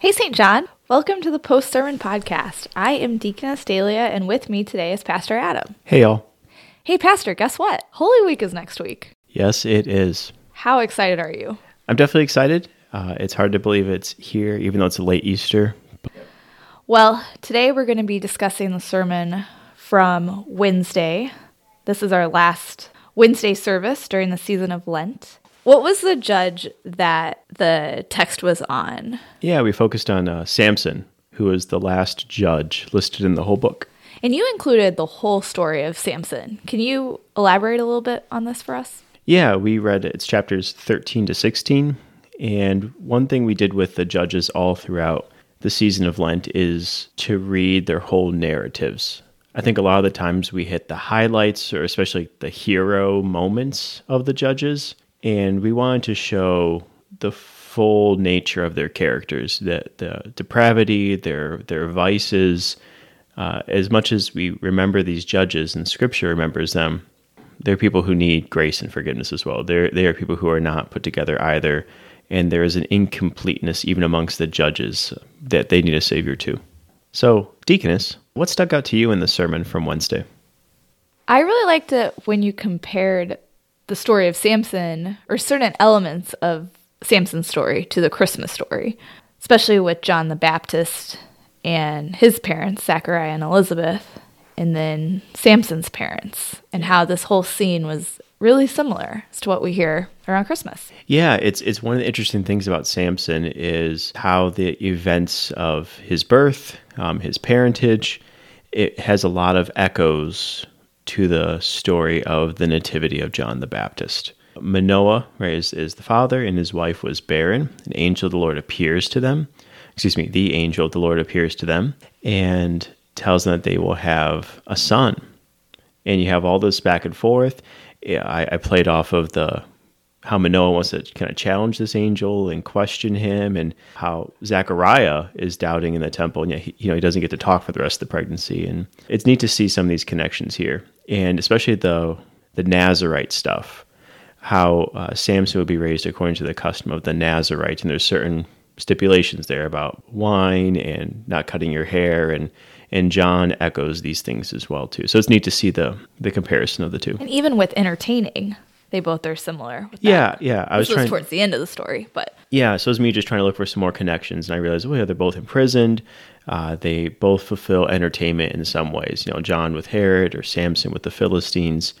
Hey, St. John. Welcome to the Post Sermon Podcast. I am Deaconess Dahlia, and with me today is Pastor Adam. Hey, y'all. Hey, Pastor, guess what? Holy Week is next week. Yes, it is. How excited are you? I'm definitely excited. Uh, it's hard to believe it's here, even though it's a late Easter. Well, today we're going to be discussing the sermon from Wednesday. This is our last Wednesday service during the season of Lent. What was the judge that the text was on? Yeah, we focused on uh, Samson, who was the last judge listed in the whole book. And you included the whole story of Samson. Can you elaborate a little bit on this for us? Yeah, we read it's chapters 13 to 16. And one thing we did with the judges all throughout the season of Lent is to read their whole narratives. I think a lot of the times we hit the highlights or especially the hero moments of the judges, and we wanted to show the full nature of their characters, the, the depravity, their their vices. Uh, as much as we remember these judges and Scripture remembers them, they're people who need grace and forgiveness as well. They're they are people who are not put together either, and there is an incompleteness even amongst the judges that they need a savior too. So, Deaconess, what stuck out to you in the sermon from Wednesday? I really liked it when you compared the story of Samson or certain elements of Samson's story to the Christmas story, especially with John the Baptist and his parents, Zachariah and Elizabeth, and then Samson's parents, and how this whole scene was really similar to what we hear around Christmas. Yeah, it's it's one of the interesting things about Samson is how the events of his birth, um, his parentage, it has a lot of echoes to the story of the nativity of John the Baptist. Manoah right, is, is the father, and his wife was barren. An angel of the Lord appears to them. Excuse me, the angel of the Lord appears to them and tells them that they will have a son. And you have all this back and forth. I, I played off of the how Manoah wants to kind of challenge this angel and question him, and how Zachariah is doubting in the temple, and yet he, you know he doesn't get to talk for the rest of the pregnancy. And it's neat to see some of these connections here, and especially the the Nazarite stuff, how uh, Samson would be raised according to the custom of the Nazarite, and there's certain stipulations there about wine and not cutting your hair and and John echoes these things as well too. So it's neat to see the the comparison of the two. And even with entertaining, they both are similar. yeah, yeah. I was this trying towards the end of the story, but yeah. So it was me just trying to look for some more connections, and I realized, oh yeah, they're both imprisoned. Uh, they both fulfill entertainment in some ways. You know, John with Herod or Samson with the Philistines.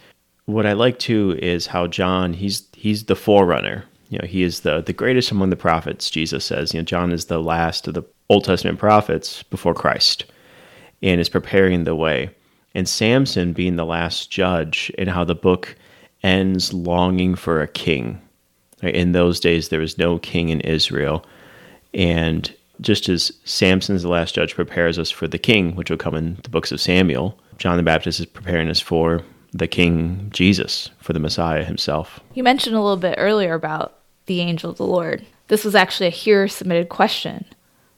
What I like too is how John he's he's the forerunner. You know, he is the the greatest among the prophets. Jesus says, you know, John is the last of the Old Testament prophets before Christ and is preparing the way. And Samson being the last judge, and how the book ends longing for a king. In those days, there was no king in Israel. And just as Samson's the last judge prepares us for the king, which will come in the books of Samuel, John the Baptist is preparing us for the King Jesus, for the Messiah himself. You mentioned a little bit earlier about the angel of the Lord. This was actually a hearer submitted question.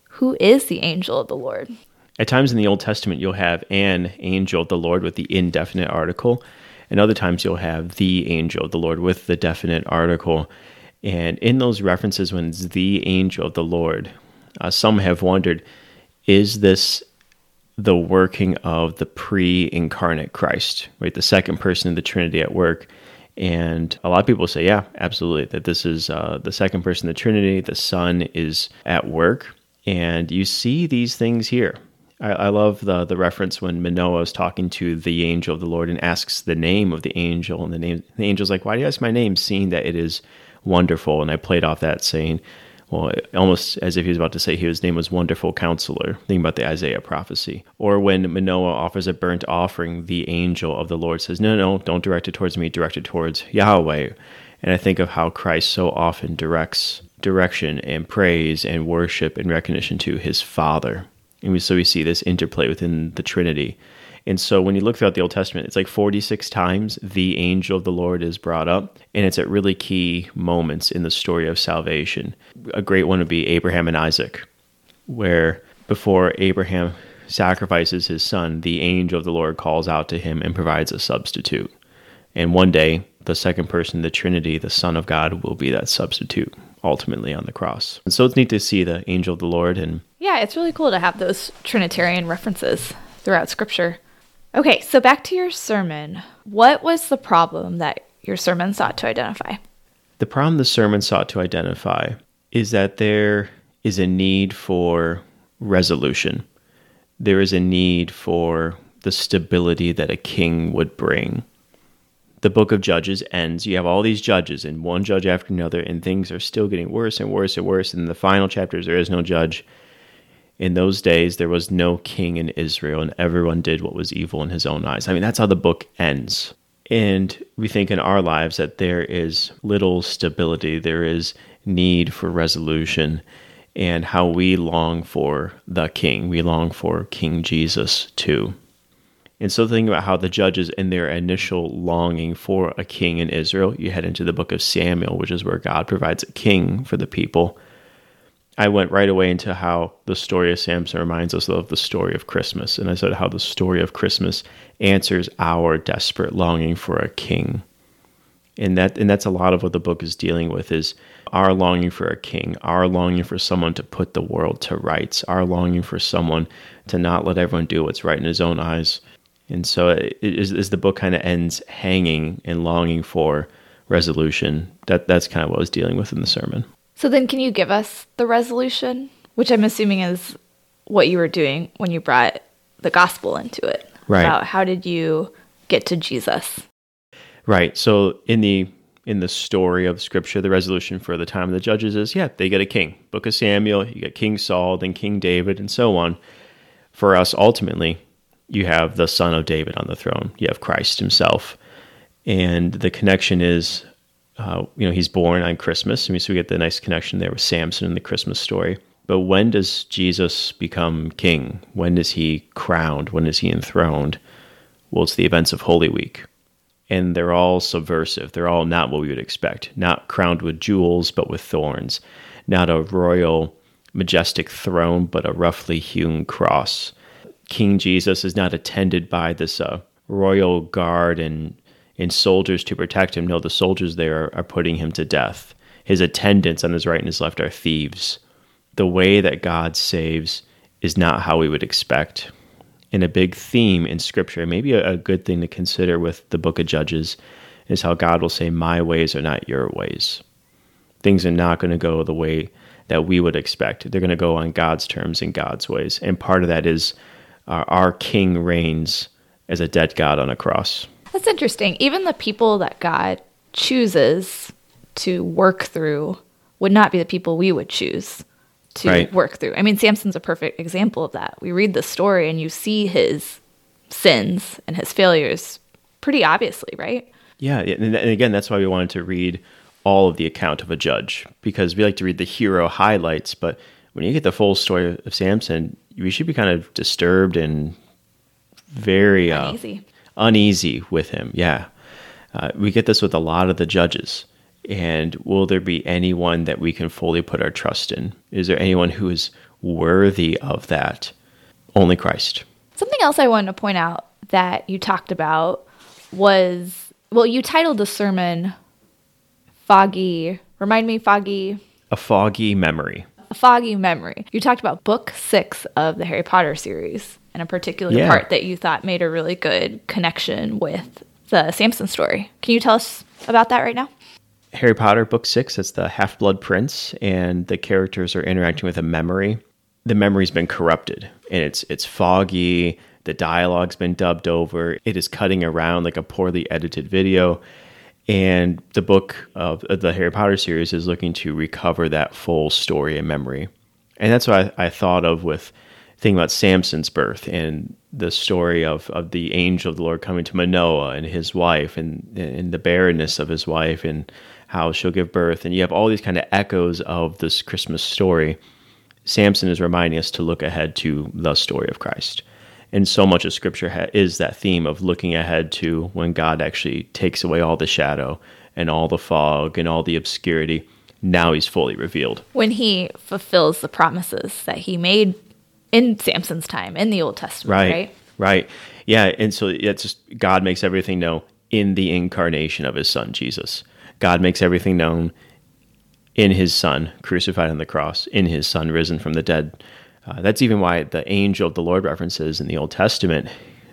Who is the angel of the Lord? At times in the Old Testament, you'll have an angel of the Lord with the indefinite article, and other times you'll have the angel of the Lord with the definite article. And in those references, when it's the angel of the Lord, uh, some have wondered is this the working of the pre incarnate Christ, right? The second person of the Trinity at work. And a lot of people say, yeah, absolutely, that this is uh, the second person of the Trinity. The Son is at work. And you see these things here. I, I love the the reference when Manoah is talking to the angel of the Lord and asks the name of the angel, and the name the angel's like, "Why do you ask my name?" Seeing that it is wonderful, and I played off that saying, well, almost as if he was about to say his name was Wonderful Counselor, thinking about the Isaiah prophecy. Or when Manoah offers a burnt offering, the angel of the Lord says, No, no, don't direct it towards me, direct it towards Yahweh. And I think of how Christ so often directs direction and praise and worship and recognition to his Father. And we, so we see this interplay within the Trinity. And so when you look throughout the Old Testament, it's like 46 times the angel of the Lord is brought up, and it's at really key moments in the story of salvation. A great one would be Abraham and Isaac, where before Abraham sacrifices his son, the angel of the Lord calls out to him and provides a substitute. And one day, the second person the Trinity, the Son of God, will be that substitute ultimately on the cross. And so it's neat to see the angel of the Lord and Yeah, it's really cool to have those Trinitarian references throughout Scripture. Okay, so back to your sermon. What was the problem that your sermon sought to identify? the problem the sermon sought to identify is that there is a need for resolution. There is a need for the stability that a king would bring. The book of Judges ends. You have all these judges, and one judge after another, and things are still getting worse and worse and worse. And in the final chapters, there is no judge. In those days, there was no king in Israel, and everyone did what was evil in his own eyes. I mean, that's how the book ends. And we think in our lives that there is little stability, there is need for resolution, and how we long for the King. We long for King Jesus too. And so, thinking about how the judges, in their initial longing for a king in Israel, you head into the book of Samuel, which is where God provides a king for the people. I went right away into how the story of Samson reminds us of the story of Christmas. And I said how the story of Christmas answers our desperate longing for a king. And that and that's a lot of what the book is dealing with is our longing for a king, our longing for someone to put the world to rights, our longing for someone to not let everyone do what's right in his own eyes. And so, it, as, as the book kind of ends hanging and longing for resolution, that that's kind of what I was dealing with in the sermon. So then, can you give us the resolution, which I'm assuming is what you were doing when you brought the gospel into it? Right. About how did you get to Jesus? Right. So in the in the story of scripture, the resolution for the time of the judges is yeah, they get a king. Book of Samuel, you get King Saul, then King David, and so on. For us, ultimately, you have the son of David on the throne. You have Christ himself. And the connection is uh, you know, he's born on Christmas. I mean, so we get the nice connection there with Samson in the Christmas story. But when does Jesus become king? When is he crowned? When is he enthroned? Well, it's the events of Holy Week. And they're all subversive. They're all not what we would expect. Not crowned with jewels, but with thorns. Not a royal, majestic throne, but a roughly hewn cross. King Jesus is not attended by this uh, royal guard and and soldiers to protect him. No, the soldiers there are, are putting him to death. His attendants on his right and his left are thieves. The way that God saves is not how we would expect. And a big theme in Scripture, maybe a, a good thing to consider with the book of Judges, is how God will say, My ways are not your ways. Things are not going to go the way that we would expect. They're going to go on God's terms and God's ways. And part of that is uh, our King reigns as a dead God on a cross. That's interesting. Even the people that God chooses to work through would not be the people we would choose to Right. work through. I mean, Samson's a perfect example of that. We read the story and you see his sins and his failures pretty obviously, right? Yeah, and again, that's why we wanted to read all of the account of a judge because we like to read the hero highlights, but when you get the full story of Samson, we should be kind of disturbed and very uh, Uneasy. Uneasy with him. Yeah, uh, we get this with a lot of the judges. And will there be anyone that we can fully put our trust in? Is there anyone who is worthy of that? Only Christ. Something else I wanted to point out that you talked about was well, you titled the sermon Foggy. Remind me, Foggy. A foggy memory. A foggy memory. You talked about book six of the Harry Potter series and a particular Yeah. part that you thought made a really good connection with the Samson story. Can you tell us about that right now? Harry Potter book six, it's the Half Blood Prince, and the characters are interacting with a memory. The memory's been corrupted and it's it's foggy, the dialogue's been dubbed over, it is cutting around like a poorly edited video. And the book of, the Harry Potter series is looking to recover that full story and memory. And that's what I, I thought of with thinking about Samson's birth and the story of, of the angel of the Lord coming to Manoah and his wife and, and the barrenness of his wife and how she'll give birth. And you have all these kind of echoes of this Christmas story. Samson is reminding us to look ahead to the story of Christ. And so much of scripture ha- is that theme of looking ahead to when God actually takes away all the shadow and all the fog and all the obscurity. Now he's fully revealed. When he fulfills the promises that he made in Samson's time in the Old Testament, Right. right? Right. Yeah. And so it's just God makes everything known in the incarnation of his son, Jesus. God makes everything known in his son crucified on the cross, in his son risen from the dead. Uh, that's even why the angel of the Lord references in the Old Testament.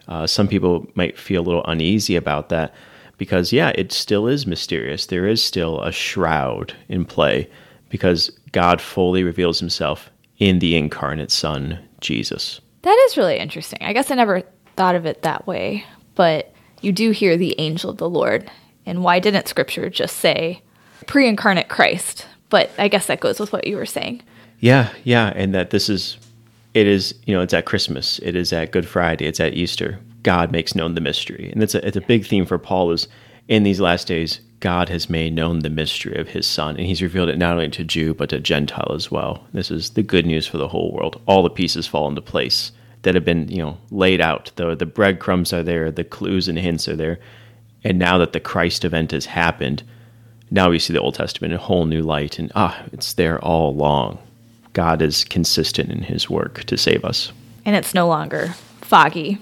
Uh, some people might feel a little uneasy about that because, yeah, it still is mysterious. There is still a shroud in play because God fully reveals himself in the incarnate Son, Jesus. That is really interesting. I guess I never thought of it that way, but you do hear the angel of the Lord. And why didn't scripture just say pre incarnate Christ? But I guess that goes with what you were saying. Yeah, yeah. And that this is, it is, you know, it's at Christmas, it is at Good Friday, it's at Easter. God makes known the mystery. And it's a, it's a big theme for Paul is in these last days, God has made known the mystery of his son, and he's revealed it not only to Jew, but to Gentile as well. This is the good news for the whole world. All the pieces fall into place that have been, you know, laid out. The the breadcrumbs are there, the clues and hints are there. And now that the Christ event has happened, now we see the Old Testament in a whole new light, and ah, it's there all along. God is consistent in his work to save us. And it's no longer foggy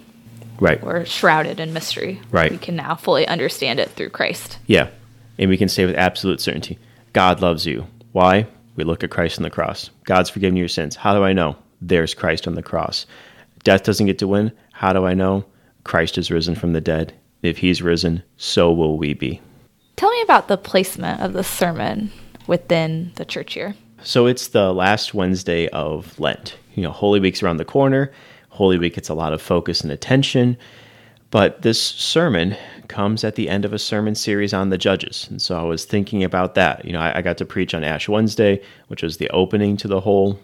Right. or shrouded in mystery. Right. We can now fully understand it through Christ. Yeah. And we can say with absolute certainty, God loves you. Why? We look at Christ on the cross. God's forgiven your sins. How do I know? There's Christ on the cross. Death doesn't get to win. How do I know? Christ is risen from the dead. If he's risen, so will we be. Tell me about the placement of the sermon within the church year. So it's the last Wednesday of Lent. You know, Holy Week's around the corner. Holy Week gets a lot of focus and attention. But this sermon comes at the end of a sermon series on the judges. And so I was thinking about that. You know, I, I got to preach on Ash Wednesday, which was the opening to the whole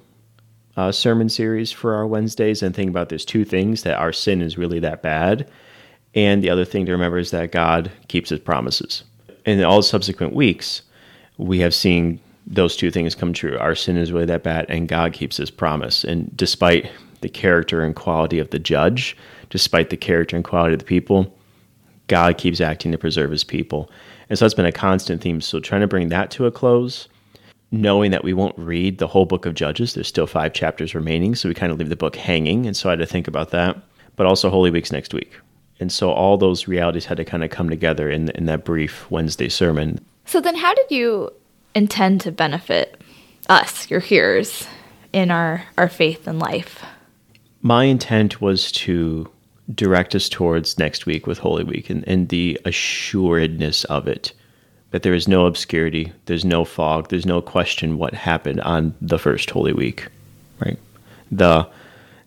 uh, sermon series for our Wednesdays, and thinking about there's two things that our sin is really that bad. And the other thing to remember is that God keeps his promises. In all subsequent weeks, we have seen those two things come true. Our sin is really that bad, and God keeps his promise. And despite the character and quality of the judge, despite the character and quality of the people, God keeps acting to preserve his people. And so that's been a constant theme. So trying to bring that to a close, knowing that we won't read the whole book of Judges, there's still five chapters remaining. So we kind of leave the book hanging. And so I had to think about that. But also Holy Week's next week. And so all those realities had to kind of come together in, in that brief Wednesday sermon. So then, how did you intend to benefit us, your hearers, in our, our faith and life? My intent was to direct us towards next week with Holy Week and, and the assuredness of it. That there is no obscurity, there's no fog, there's no question what happened on the first Holy Week, right? The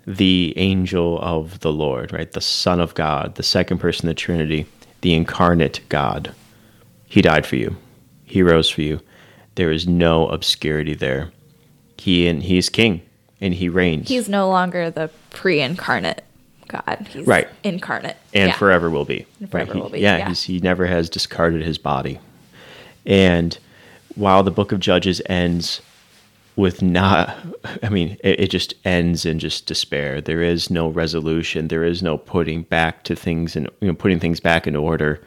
the angel of the Lord, right? The Son of God, the second person of the Trinity, the incarnate God. He died for you. He rose for you. There is no obscurity there. He and he's king and he reigns. He's no longer the pre incarnate God. He's Right. incarnate. and Yeah. forever will be. And forever He- will be, Yeah, yeah. He's, he never has discarded his body. And while the book of Judges ends with not, I mean, it, it just ends in just despair. There is no resolution. There is no putting back to things and you know putting things back into order.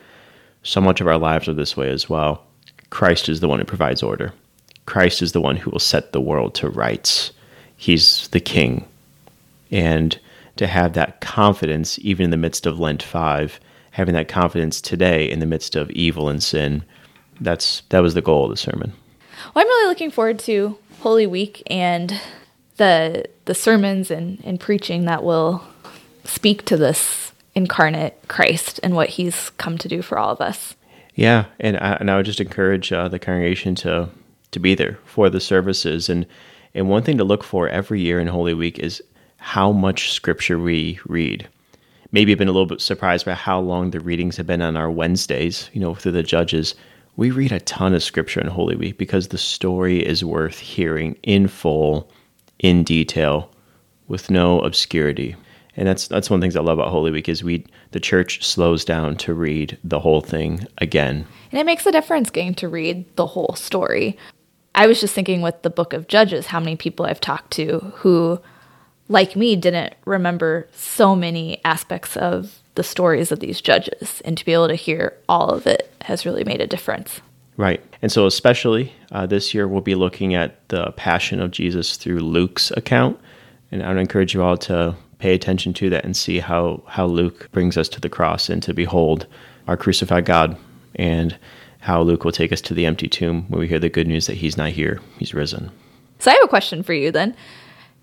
So much of our lives are this way as well. Christ is the one who provides order. Christ is the one who will set the world to rights. He's the king. And to have that confidence even in the midst of lent 5 having that confidence today in the midst of evil and sin that's that was the goal of the sermon. Well, I'm really looking forward to Holy Week and the the sermons and, and preaching that will speak to this incarnate Christ and what he's come to do for all of us. yeah and I, and I would just encourage uh, the congregation to to be there for the services. And and one thing to look for every year in holy week is how much scripture we read maybe been a little bit surprised by how long the readings have been on our Wednesdays, you know, through the judges. We read a ton of scripture in Holy Week because the story is worth hearing in full, in detail, with no obscurity. And that's that's one of the things I love about Holy Week is we the church slows down to read the whole thing again. And it makes a difference getting to read the whole story. I was just thinking with the book of Judges, how many people I've talked to who, like me, didn't remember so many aspects of the stories of these judges. And to be able to hear all of it has really made a difference. Right. And so, especially uh, this year, we'll be looking at the Passion of Jesus through Luke's account. And I would encourage you all to pay attention to that and see how, how Luke brings us to the cross and to behold our crucified God and how Luke will take us to the empty tomb when we hear the good news that he's not here, he's risen. So I have a question for you then.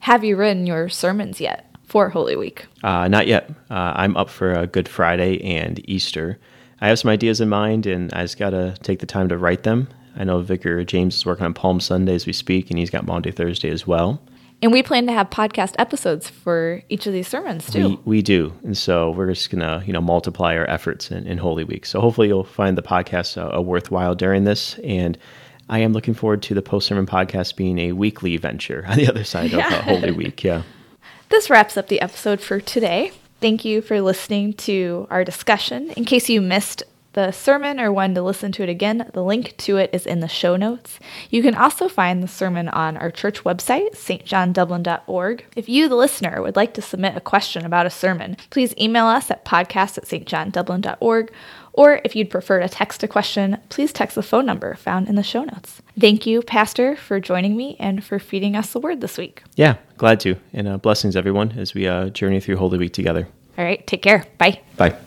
Have you written your sermons yet for Holy Week? Uh, not yet. Uh, I'm up for a Good Friday and Easter. I have some ideas in mind, and I just got to take the time to write them. I know Vicar James is working on Palm Sunday as we speak, and he's got Maundy, Thursday as well. And we plan to have podcast episodes for each of these sermons too. We, we do. And so we're just going to, you know, multiply our efforts in, in, Holy Week. So hopefully you'll find the podcast a, a worthwhile during this. And I am looking forward to the post sermon podcast being a weekly venture on the other side yeah. of uh, Holy Week. Yeah. This wraps up the episode for today. Thank you for listening to our discussion. In case you missed the sermon or when to listen to it again, the link to it is in the show notes. You can also find the sermon on our church website, stjohndublin.org. If you, the listener, would like to submit a question about a sermon, please email us at podcast at stjohndublin.org. Or if you'd prefer to text a question, please text the phone number found in the show notes. Thank you, Pastor, for joining me and for feeding us the word this week. Yeah, glad to. And uh, blessings, everyone, as we uh, journey through Holy Week together. All right, take care. Bye. Bye.